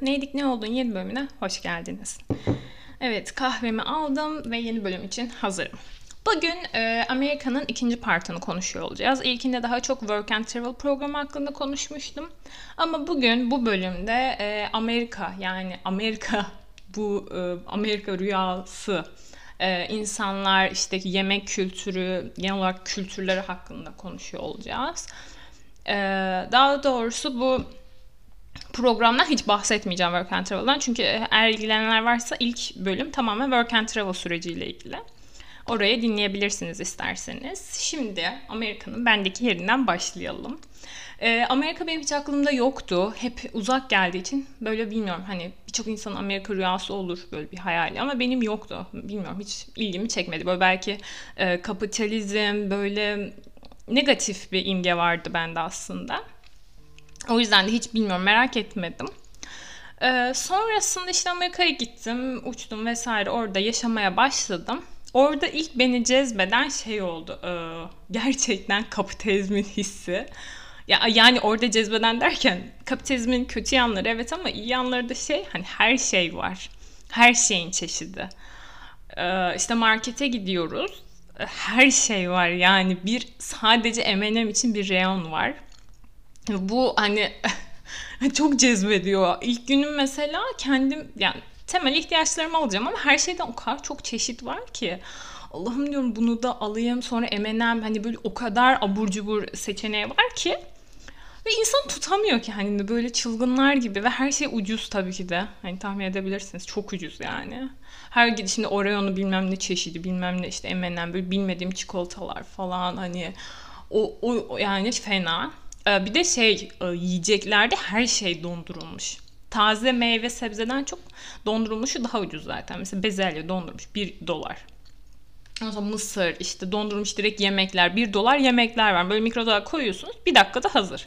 Neydik Ne Oldun yeni bölümüne hoş geldiniz. Evet kahvemi aldım ve yeni bölüm için hazırım. Bugün e, Amerika'nın ikinci partını konuşuyor olacağız. İlkinde daha çok Work and Travel programı hakkında konuşmuştum. Ama bugün bu bölümde e, Amerika yani Amerika bu e, Amerika rüyası e, insanlar işte yemek kültürü genel olarak kültürleri hakkında konuşuyor olacağız. E, daha doğrusu bu programdan hiç bahsetmeyeceğim Work and Travel'dan. Çünkü eğer ilgilenenler varsa ilk bölüm tamamen Work and Travel süreciyle ilgili. Oraya dinleyebilirsiniz isterseniz. Şimdi Amerika'nın bendeki yerinden başlayalım. Ee, Amerika benim hiç aklımda yoktu. Hep uzak geldiği için böyle bilmiyorum hani birçok insanın Amerika rüyası olur böyle bir hayali ama benim yoktu. Bilmiyorum hiç ilgimi çekmedi. Böyle belki e, kapitalizm böyle negatif bir imge vardı bende aslında. O yüzden de hiç bilmiyorum merak etmedim. Ee, sonrasında işte Amerika'ya gittim, uçtum vesaire orada yaşamaya başladım. Orada ilk beni cezbeden şey oldu. E, gerçekten kapitalizmin hissi. Ya yani orada cezbeden derken kapitalizmin kötü yanları evet ama iyi yanları da şey hani her şey var. Her şeyin çeşidi. Ee, işte markete gidiyoruz. Her şey var yani bir sadece M&M için bir reyon var. Bu hani çok cezbediyor. İlk günüm mesela kendim yani temel ihtiyaçlarımı alacağım ama her şeyden o kadar çok çeşit var ki. Allah'ım diyorum bunu da alayım sonra M&M hani böyle o kadar abur cubur seçeneği var ki ve insan tutamıyor ki hani böyle çılgınlar gibi ve her şey ucuz tabii ki de. Hani tahmin edebilirsiniz çok ucuz yani. Her gidişinde Oreo'nu bilmem ne çeşidi bilmem ne işte M&M böyle bilmediğim çikolatalar falan hani o, o yani fena. Ee, bir de şey e, yiyeceklerde her şey dondurulmuş. Taze meyve sebzeden çok dondurulmuşu daha ucuz zaten. Mesela bezelye dondurmuş 1 dolar. Ondan sonra mısır işte dondurulmuş direkt yemekler 1 dolar yemekler var. Böyle mikrodalga koyuyorsunuz bir dakikada hazır.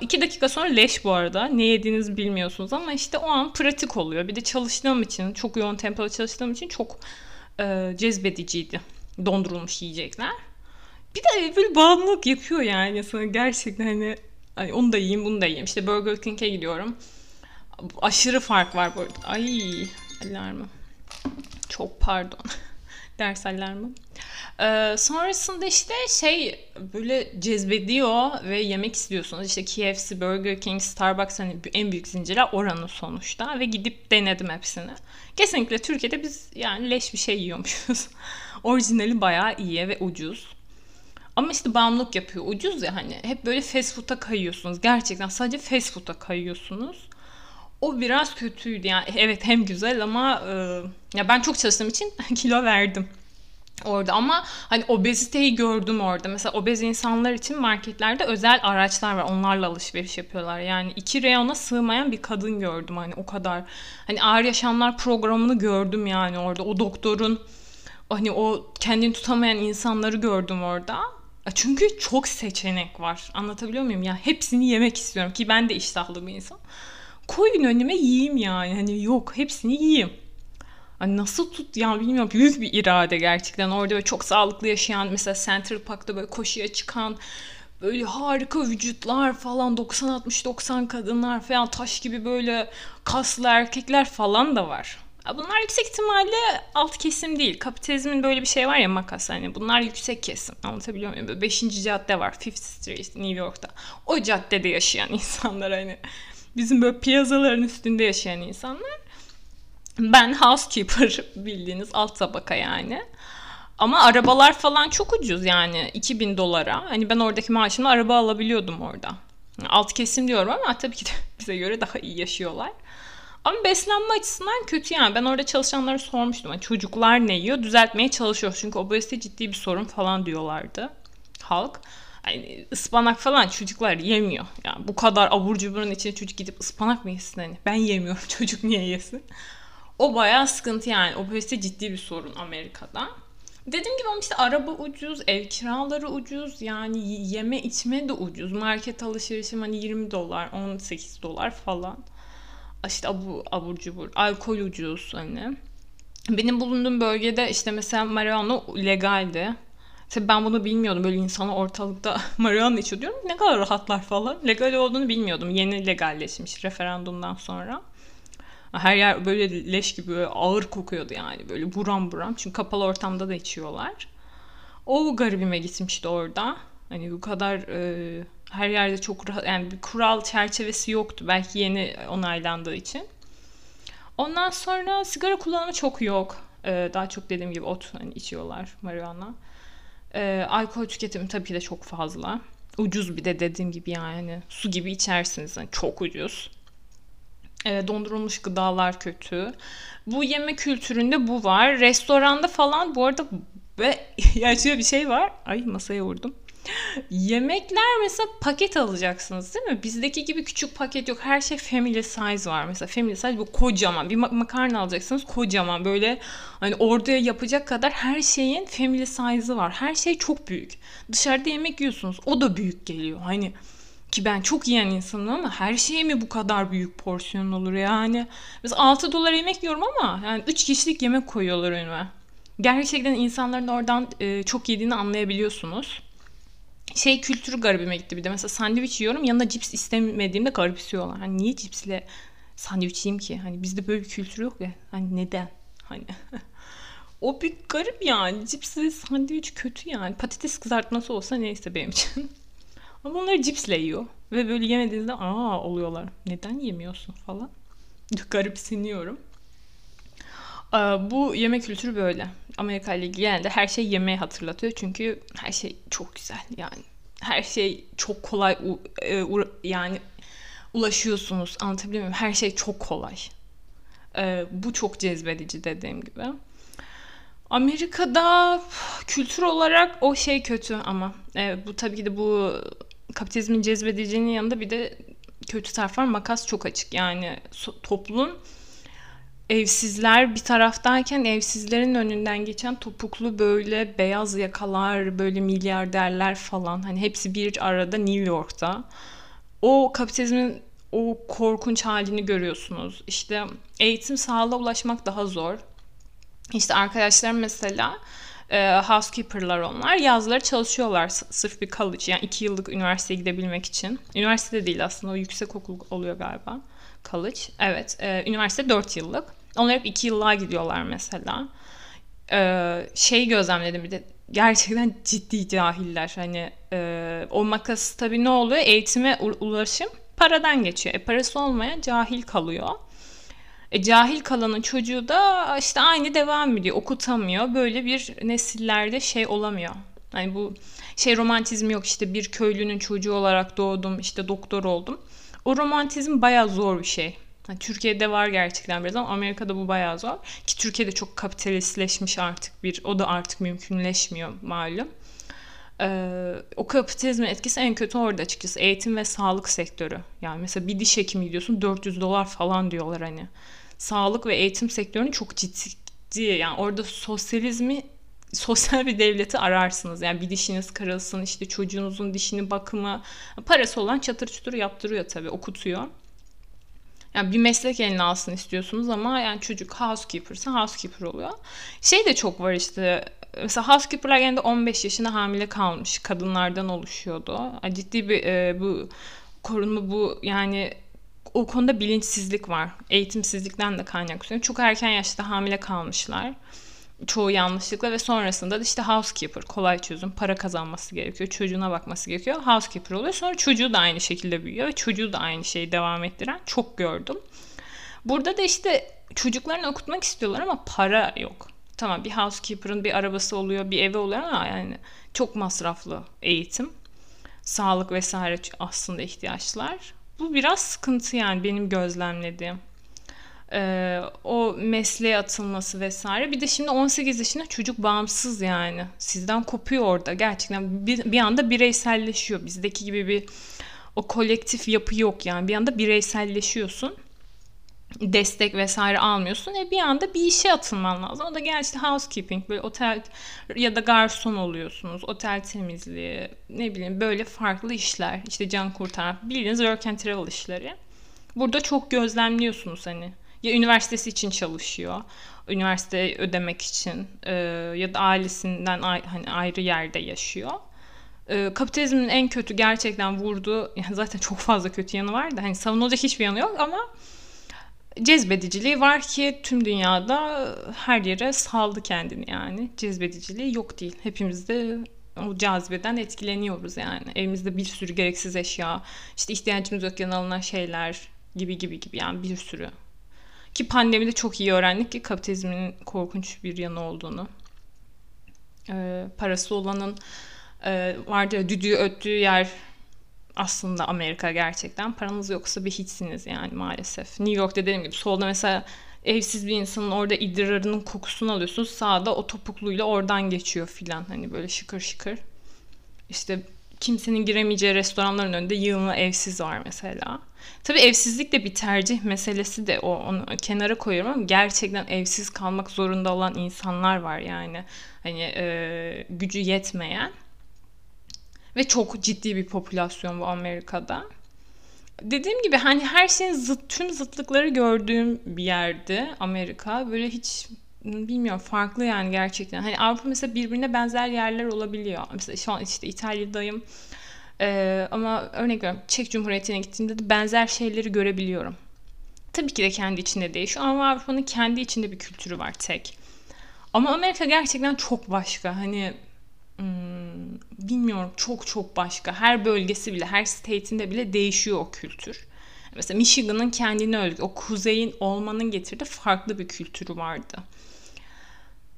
2 dakika sonra leş bu arada. Ne yediğinizi bilmiyorsunuz ama işte o an pratik oluyor. Bir de çalıştığım için, çok yoğun tempoda çalıştığım için çok e, cezbediciydi dondurulmuş yiyecekler. Bir de böyle bağımlılık yapıyor yani sana gerçekten hani, hani onu da yiyeyim bunu da yiyeyim. İşte Burger King'e gidiyorum. Aşırı fark var burada. Ay alarmı. Çok pardon. Ders alarmı. Ee, sonrasında işte şey böyle cezbediyor ve yemek istiyorsunuz. İşte KFC, Burger King, Starbucks hani en büyük zincirler oranın sonuçta ve gidip denedim hepsini. Kesinlikle Türkiye'de biz yani leş bir şey yiyormuşuz. Orijinali bayağı iyi ve ucuz. Ama işte bağımlılık yapıyor. Ucuz ya hani. Hep böyle fast food'a kayıyorsunuz. Gerçekten sadece fast food'a kayıyorsunuz. O biraz kötüydü yani. Evet hem güzel ama e, ya ben çok çalıştığım için kilo verdim orada ama hani obeziteyi gördüm orada. Mesela obez insanlar için marketlerde özel araçlar var. Onlarla alışveriş yapıyorlar. Yani iki reyona sığmayan bir kadın gördüm hani o kadar. Hani ağır yaşamlar programını gördüm yani orada. O doktorun hani o kendini tutamayan insanları gördüm orada. Çünkü çok seçenek var. Anlatabiliyor muyum? Ya hepsini yemek istiyorum ki ben de iştahlı bir insan. Koyun önüme yiyeyim yani. Hani yok hepsini yiyeyim. Hani nasıl tut ya bilmiyorum büyük bir irade gerçekten. Orada böyle çok sağlıklı yaşayan mesela Central Park'ta böyle koşuya çıkan böyle harika vücutlar falan 90-60-90 kadınlar falan taş gibi böyle kaslı erkekler falan da var. Bunlar yüksek ihtimalle alt kesim değil. Kapitalizmin böyle bir şey var ya makas hani bunlar yüksek kesim. Anlatabiliyor muyum? Böyle 5. cadde var. Fifth Street New York'ta. O caddede yaşayan insanlar hani. Bizim böyle piyazaların üstünde yaşayan insanlar. Ben housekeeper bildiğiniz alt tabaka yani. Ama arabalar falan çok ucuz yani 2000 dolara. Hani ben oradaki maaşımla araba alabiliyordum orada. Alt kesim diyorum ama tabii ki de bize göre daha iyi yaşıyorlar. Ama beslenme açısından kötü yani. Ben orada çalışanlara sormuştum. Yani çocuklar ne yiyor? Düzeltmeye çalışıyor. Çünkü obezite ciddi bir sorun falan diyorlardı halk. Yani ıspanak falan çocuklar yemiyor. Yani bu kadar abur cuburun içine çocuk gidip ıspanak mı yesin hani? Ben yemiyorum çocuk niye yesin? O bayağı sıkıntı yani. Obezite ciddi bir sorun Amerika'da. Dediğim gibi ama işte araba ucuz, ev kiraları ucuz, yani yeme içme de ucuz. Market alışverişim hani 20 dolar, 18 dolar falan işte abu, abur cubur, alkol ucuz hani. Benim bulunduğum bölgede işte mesela marijuana legaldi. Tabii ben bunu bilmiyordum. Böyle insana ortalıkta marijuana içiyor diyorum. Ne kadar rahatlar falan. Legal olduğunu bilmiyordum. Yeni legalleşmiş referandumdan sonra. Her yer böyle leş gibi böyle ağır kokuyordu yani böyle buram buram. Çünkü kapalı ortamda da içiyorlar. O garibime gitmişti orada. Hani bu kadar e, her yerde çok rahat yani bir kural çerçevesi yoktu. Belki yeni onaylandığı için. Ondan sonra sigara kullanımı çok yok. Ee, daha çok dediğim gibi ot hani içiyorlar marihuana. Ee, alkol tüketimi tabii ki de çok fazla. Ucuz bir de dediğim gibi yani. Su gibi içersiniz. Yani çok ucuz. Ee, dondurulmuş gıdalar kötü. Bu yeme kültüründe bu var. Restoranda falan bu arada ve şöyle bir şey var. Ay masaya vurdum. Yemekler mesela paket alacaksınız değil mi? Bizdeki gibi küçük paket yok. Her şey family size var. Mesela family size bu kocaman. Bir makarna alacaksınız kocaman. Böyle hani orada yapacak kadar her şeyin family size'ı var. Her şey çok büyük. Dışarıda yemek yiyorsunuz. O da büyük geliyor. Hani ki ben çok yiyen insanım ama her şey mi bu kadar büyük porsiyon olur yani? Mesela 6 dolar yemek yiyorum ama yani 3 kişilik yemek koyuyorlar önüme. Gerçekten insanların oradan çok yediğini anlayabiliyorsunuz şey kültürü garibime gitti bir de. Mesela sandviç yiyorum yanında cips istemediğimde garipsiyorlar. Hani niye cipsle sandviç yiyeyim ki? Hani bizde böyle bir kültür yok ya. Hani neden? Hani o bir garip yani. Cipsle sandviç kötü yani. Patates kızartması olsa neyse benim için. Ama onları cipsle yiyor. Ve böyle yemediğinizde aa oluyorlar. Neden yemiyorsun falan. Garipsiniyorum. Bu yemek kültürü böyle. Amerika ile ilgili genelde her şey yemeği hatırlatıyor. Çünkü her şey çok güzel yani. Her şey çok kolay e, yani ulaşıyorsunuz. Anlatabiliyor muyum? Her şey çok kolay. E, bu çok cezbedici dediğim gibi. Amerika'da kültür olarak o şey kötü ama e, bu tabii ki de bu kapitalizmin cezbedicinin yanında bir de kötü taraf var. Makas çok açık. Yani toplum evsizler bir taraftayken evsizlerin önünden geçen topuklu böyle beyaz yakalar, böyle milyarderler falan hani hepsi bir arada New York'ta. O kapitalizmin o korkunç halini görüyorsunuz. İşte eğitim sağlığa ulaşmak daha zor. İşte arkadaşlar mesela e, housekeeper'lar onlar. Yazları çalışıyorlar sırf bir college yani iki yıllık üniversiteye gidebilmek için. Üniversite değil aslında o yüksek okul oluyor galiba. College. Evet. E, üniversite 4 yıllık. Onlar hep 2 yıllığa gidiyorlar mesela. E, şey gözlemledim bir de gerçekten ciddi cahiller. Hani e, o makas tabii ne oluyor? Eğitime ulaşım paradan geçiyor. E parası olmayan cahil kalıyor. E, cahil kalanın çocuğu da işte aynı devam ediyor. Okutamıyor. Böyle bir nesillerde şey olamıyor. Hani bu şey romantizmi yok işte bir köylünün çocuğu olarak doğdum işte doktor oldum. O romantizm bayağı zor bir şey. Yani Türkiye'de var gerçekten biraz ama Amerika'da bu bayağı zor. Ki Türkiye'de çok kapitalistleşmiş artık bir. O da artık mümkünleşmiyor malum. Ee, o kapitalizmin etkisi en kötü orada açıkçası. Eğitim ve sağlık sektörü. Yani mesela bir diş hekimi gidiyorsun 400 dolar falan diyorlar hani. Sağlık ve eğitim sektörünü çok ciddi. Yani orada sosyalizmi sosyal bir devleti ararsınız. Yani bir dişiniz kırılsın, işte çocuğunuzun dişini bakımı. Parası olan çatır çutur yaptırıyor tabii, okutuyor. Yani bir meslek eline alsın istiyorsunuz ama yani çocuk housekeeper'sa housekeeper oluyor. Şey de çok var işte mesela housekeeper'lar genelde 15 yaşında hamile kalmış kadınlardan oluşuyordu. Yani ciddi bir e, bu korunma bu yani o konuda bilinçsizlik var. Eğitimsizlikten de kaynaklanıyor. Çok erken yaşta hamile kalmışlar çoğu yanlışlıkla ve sonrasında da işte housekeeper kolay çözüm para kazanması gerekiyor çocuğuna bakması gerekiyor housekeeper oluyor sonra çocuğu da aynı şekilde büyüyor ve çocuğu da aynı şeyi devam ettiren çok gördüm. Burada da işte çocuklarını okutmak istiyorlar ama para yok. Tamam bir housekeeper'ın bir arabası oluyor bir evi oluyor ama yani çok masraflı eğitim sağlık vesaire aslında ihtiyaçlar. Bu biraz sıkıntı yani benim gözlemlediğim e, o mesleğe atılması vesaire. Bir de şimdi 18 yaşında çocuk bağımsız yani. Sizden kopuyor orada. Gerçekten bir, bir anda bireyselleşiyor. Bizdeki gibi bir o kolektif yapı yok yani. Bir anda bireyselleşiyorsun. Destek vesaire almıyorsun. E bir anda bir işe atılman lazım. O da gerçi housekeeping böyle otel ya da garson oluyorsunuz. Otel temizliği ne bileyim böyle farklı işler. işte can kurtaran bildiğiniz work and travel işleri. Burada çok gözlemliyorsunuz hani ya üniversitesi için çalışıyor. Üniversite ödemek için e, ya da ailesinden hani ayrı yerde yaşıyor. E, kapitalizmin en kötü gerçekten vurduğu yani zaten çok fazla kötü yanı var da hani savunulacak hiçbir yanı yok ama cezbediciliği var ki tüm dünyada her yere saldı kendini yani. Cezbediciliği yok değil. Hepimiz de o cazibeden etkileniyoruz yani. Evimizde bir sürü gereksiz eşya, işte ihtiyacımız yokken alınan şeyler gibi gibi gibi yani bir sürü. Ki pandemide çok iyi öğrendik ki kapitalizmin korkunç bir yanı olduğunu. Ee, parası olanın e, vardı düdüğü öttüğü yer aslında Amerika gerçekten. Paranız yoksa bir hiçsiniz yani maalesef. New York'ta dediğim gibi solda mesela evsiz bir insanın orada idrarının kokusunu alıyorsunuz. Sağda o topukluyla oradan geçiyor filan. Hani böyle şıkır şıkır. İşte kimsenin giremeyeceği restoranların önünde yığınla evsiz var mesela. Tabii evsizlik de bir tercih meselesi de o onu kenara koyuyorum ama gerçekten evsiz kalmak zorunda olan insanlar var yani. Hani e, gücü yetmeyen ve çok ciddi bir popülasyon bu Amerika'da. Dediğim gibi hani her şeyin zıt, tüm zıtlıkları gördüğüm bir yerdi Amerika. Böyle hiç bilmiyorum farklı yani gerçekten. Hani Avrupa mesela birbirine benzer yerler olabiliyor. Mesela şu an işte İtalya'dayım. Ee, ama örnek veriyorum Çek Cumhuriyeti'ne gittiğimde de benzer şeyleri görebiliyorum. Tabii ki de kendi içinde değişiyor ama Avrupa'nın kendi içinde bir kültürü var tek. Ama Amerika gerçekten çok başka. Hani hmm, bilmiyorum çok çok başka. Her bölgesi bile, her state'inde bile değişiyor o kültür. Mesela Michigan'ın kendine özgü, o kuzeyin olmanın getirdiği farklı bir kültürü vardı.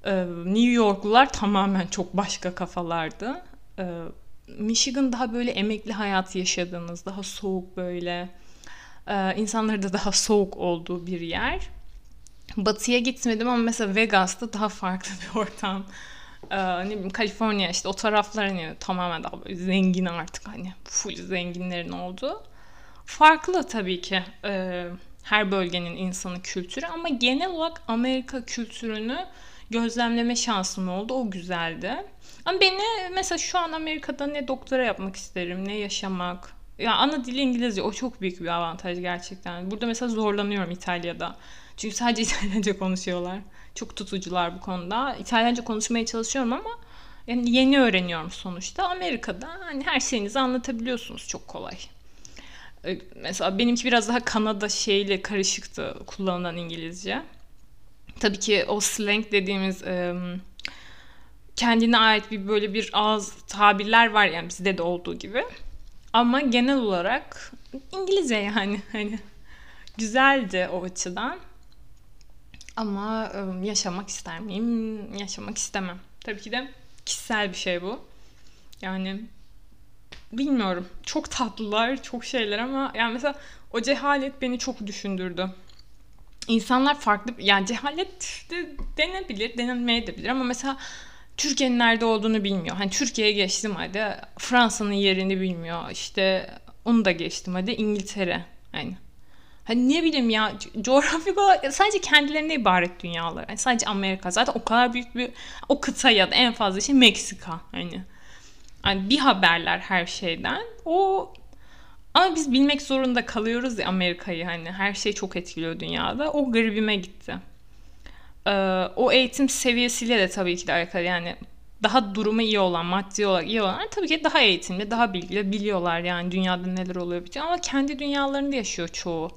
Ee, New Yorklular tamamen çok başka kafalardı. Ee, Michigan daha böyle emekli hayatı yaşadığınız, daha soğuk böyle, e, insanları da daha soğuk olduğu bir yer. Batıya gitmedim ama mesela Vegas'ta daha farklı bir ortam. Ee, ne bileyim Kaliforniya işte o taraflar hani tamamen daha böyle zengin artık hani full zenginlerin olduğu. Farklı tabii ki e, her bölgenin insanı kültürü ama genel olarak Amerika kültürünü gözlemleme şansım oldu. O güzeldi. Ama beni mesela şu an Amerika'da ne doktora yapmak isterim ne yaşamak. Ya ana dili İngilizce o çok büyük bir avantaj gerçekten. Burada mesela zorlanıyorum İtalya'da. Çünkü sadece İtalyanca konuşuyorlar. Çok tutucular bu konuda. İtalyanca konuşmaya çalışıyorum ama yani yeni öğreniyorum sonuçta. Amerika'da hani her şeyinizi anlatabiliyorsunuz çok kolay. Ee, mesela benimki biraz daha Kanada şeyle karışıktı kullanılan İngilizce. Tabii ki o slang dediğimiz kendine ait bir böyle bir ağız tabirler var yani bizde de olduğu gibi. Ama genel olarak İngilizce yani hani güzeldi o açıdan. Ama yaşamak ister miyim? Yaşamak istemem. Tabii ki de kişisel bir şey bu. Yani bilmiyorum. Çok tatlılar, çok şeyler ama yani mesela o cehalet beni çok düşündürdü. İnsanlar farklı yani cehalet de denebilir, denenmeyebilir ama mesela Türkiye'nin nerede olduğunu bilmiyor. Hani Türkiye'ye geçtim hadi Fransa'nın yerini bilmiyor. İşte onu da geçtim hadi İngiltere. Yani Hani ne bileyim ya coğrafik olarak sadece kendilerine ibaret dünyalar. Yani sadece Amerika zaten o kadar büyük bir o kıta ya da en fazla şey Meksika hani. Yani bir haberler her şeyden. O ama biz bilmek zorunda kalıyoruz ya Amerika'yı hani her şey çok etkiliyor dünyada. O garibime gitti. Ee, o eğitim seviyesiyle de tabii ki de alakalı yani daha durumu iyi olan, maddi olarak iyi olanlar tabii ki daha eğitimli, daha bilgili biliyorlar yani dünyada neler oluyor bitiyor ama kendi dünyalarında yaşıyor çoğu.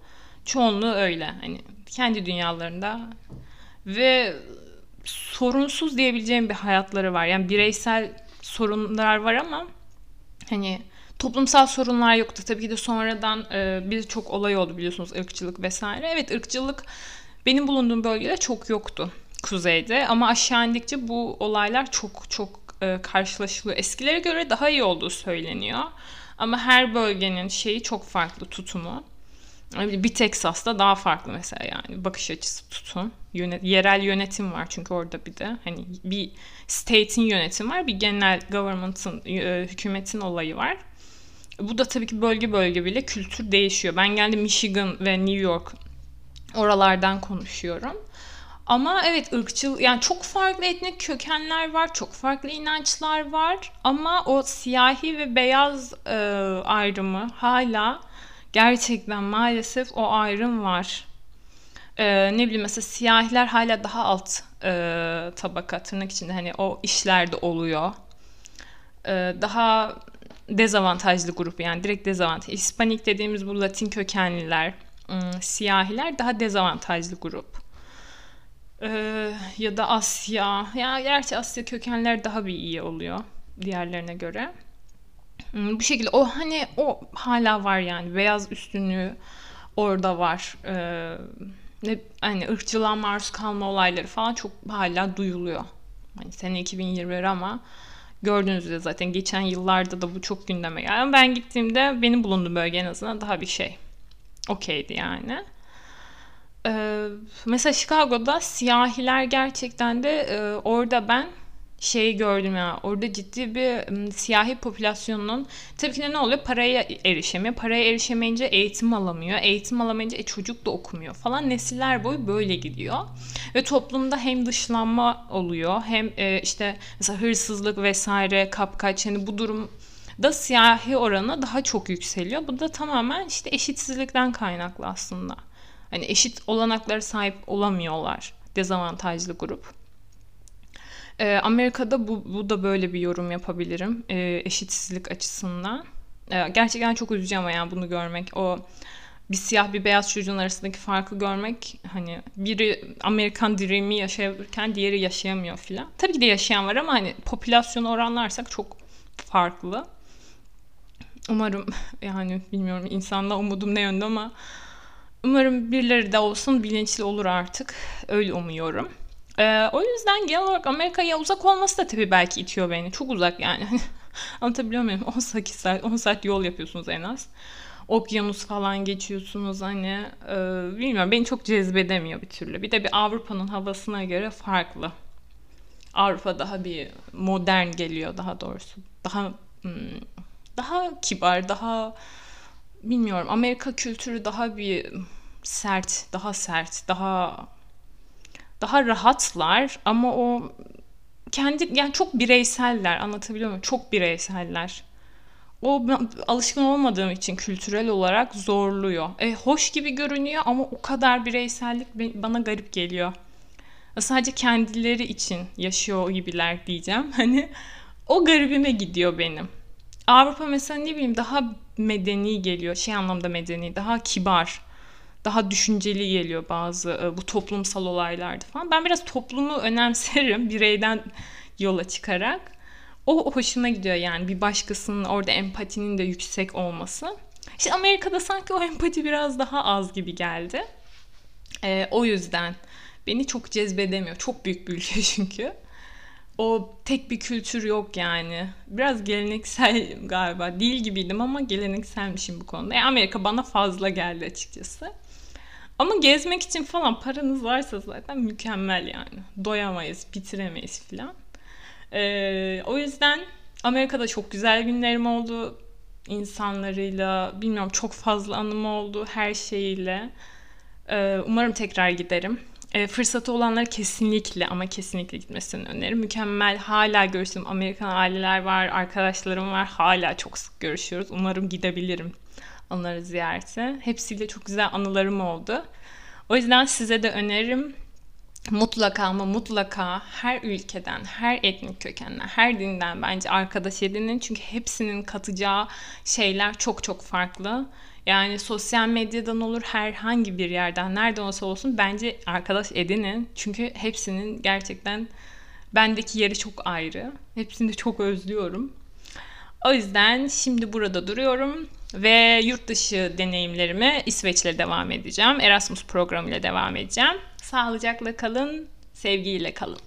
Çoğunluğu öyle. Hani kendi dünyalarında ve sorunsuz diyebileceğim bir hayatları var. Yani bireysel sorunlar var ama hani toplumsal sorunlar yoktu. Tabii ki de sonradan e, birçok olay oldu biliyorsunuz ırkçılık vesaire. Evet ırkçılık benim bulunduğum bölgede çok yoktu kuzeyde ama aşağı indikçe bu olaylar çok çok e, karşılaşılıyor. Eskilere göre daha iyi olduğu söyleniyor. Ama her bölgenin şeyi çok farklı tutumu. Bir Texas'ta daha farklı mesela yani bakış açısı tutun. Yönet, yerel yönetim var çünkü orada bir de hani bir state'in yönetim var, bir genel government'ın e, hükümetin olayı var. Bu da tabii ki bölge bölge bile kültür değişiyor. Ben geldim Michigan ve New York oralardan konuşuyorum. Ama evet ırkçıl yani çok farklı etnik kökenler var, çok farklı inançlar var ama o siyahi ve beyaz e, ayrımı hala gerçekten maalesef o ayrım var. Ee, ne bileyim mesela siyahiler hala daha alt e, tabaka tırnak içinde hani o işlerde oluyor. Ee, daha dezavantajlı grup yani direkt dezavantaj. Hispanik dediğimiz bu Latin kökenliler ım, siyahiler daha dezavantajlı grup. Ee, ya da Asya. Ya gerçi Asya kökenler daha bir iyi oluyor diğerlerine göre. Hmm, bu şekilde o hani o hala var yani beyaz üstünlüğü orada var. Ee, hani ırkçılığa maruz kalma olayları falan çok hala duyuluyor. Hani sene 2021 ama gördüğünüz üzere zaten geçen yıllarda da bu çok gündeme geldi. Ben gittiğimde benim bulunduğum bölge en azından daha bir şey. Okeydi yani. Ee, mesela Chicago'da siyahiler gerçekten de e, orada ben şeyi gördüm ya orada ciddi bir siyahi popülasyonunun tabii ki de ne oluyor? Paraya erişemiyor. Paraya erişemeyince eğitim alamıyor. Eğitim alamayınca e, çocuk da okumuyor. falan nesiller boyu böyle gidiyor. Ve toplumda hem dışlanma oluyor hem e, işte mesela hırsızlık vesaire kapkaç hani bu durum da siyahi oranı daha çok yükseliyor. Bu da tamamen işte eşitsizlikten kaynaklı aslında. Hani eşit olanaklara sahip olamıyorlar dezavantajlı grup. Ee, Amerika'da bu, bu da böyle bir yorum yapabilirim ee, eşitsizlik açısından. Ee, gerçekten çok üzücü ama yani bunu görmek o bir siyah bir beyaz çocuğun arasındaki farkı görmek hani biri Amerikan Dream'i yaşarken diğeri yaşayamıyor filan. Tabii ki de yaşayan var ama hani popülasyonu oranlarsak çok farklı. Umarım yani bilmiyorum insanda umudum ne yönde ama umarım birileri de olsun bilinçli olur artık. Öyle umuyorum. Ee, o yüzden genel olarak Amerika'ya uzak olması da tabii belki itiyor beni. Çok uzak yani. Anlatabiliyor muyum? 18 saat, 10 saat yol yapıyorsunuz en az. Okyanus falan geçiyorsunuz hani e, bilmiyorum beni çok cezbedemiyor bir türlü. Bir de bir Avrupa'nın havasına göre farklı. Avrupa daha bir modern geliyor daha doğrusu. Daha hmm, daha kibar, daha bilmiyorum Amerika kültürü daha bir sert, daha sert, daha daha rahatlar ama o kendi yani çok bireyseller anlatabiliyor muyum? Çok bireyseller. O alışkın olmadığım için kültürel olarak zorluyor. E, hoş gibi görünüyor ama o kadar bireysellik bana garip geliyor. Sadece kendileri için yaşıyor gibiler diyeceğim. Hani o garibime gidiyor benim. Avrupa mesela ne bileyim daha medeni geliyor. Şey anlamda medeni, daha kibar daha düşünceli geliyor bazı e, bu toplumsal olaylarda falan. Ben biraz toplumu önemserim bireyden yola çıkarak. O hoşuma gidiyor yani bir başkasının orada empatinin de yüksek olması. İşte Amerika'da sanki o empati biraz daha az gibi geldi. Ee, o yüzden beni çok cezbedemiyor. Çok büyük bir ülke çünkü. O tek bir kültür yok yani. Biraz geleneksel galiba. Değil gibiydim ama gelenekselmişim bu konuda. Yani Amerika bana fazla geldi açıkçası. Ama gezmek için falan paranız varsa zaten mükemmel yani. Doyamayız, bitiremeyiz falan. Ee, o yüzden Amerika'da çok güzel günlerim oldu. insanlarıyla, bilmiyorum çok fazla anım oldu her şeyiyle. Ee, umarım tekrar giderim. E, fırsatı olanlara kesinlikle ama kesinlikle gitmesini öneririm. Mükemmel hala görüştüğüm Amerikan aileler var, arkadaşlarım var. Hala çok sık görüşüyoruz. Umarım gidebilirim onları ziyarete. Hepsiyle çok güzel anılarım oldu. O yüzden size de öneririm mutlaka ama mutlaka her ülkeden, her etnik kökenden, her dinden bence arkadaş edinin. Çünkü hepsinin katacağı şeyler çok çok farklı. Yani sosyal medyadan olur herhangi bir yerden nereden olsa olsun bence arkadaş edinin. Çünkü hepsinin gerçekten bendeki yeri çok ayrı. Hepsini de çok özlüyorum. O yüzden şimdi burada duruyorum ve yurt dışı deneyimlerime İsveç'le devam edeceğim. Erasmus programıyla devam edeceğim. Sağlıcakla kalın, sevgiyle kalın.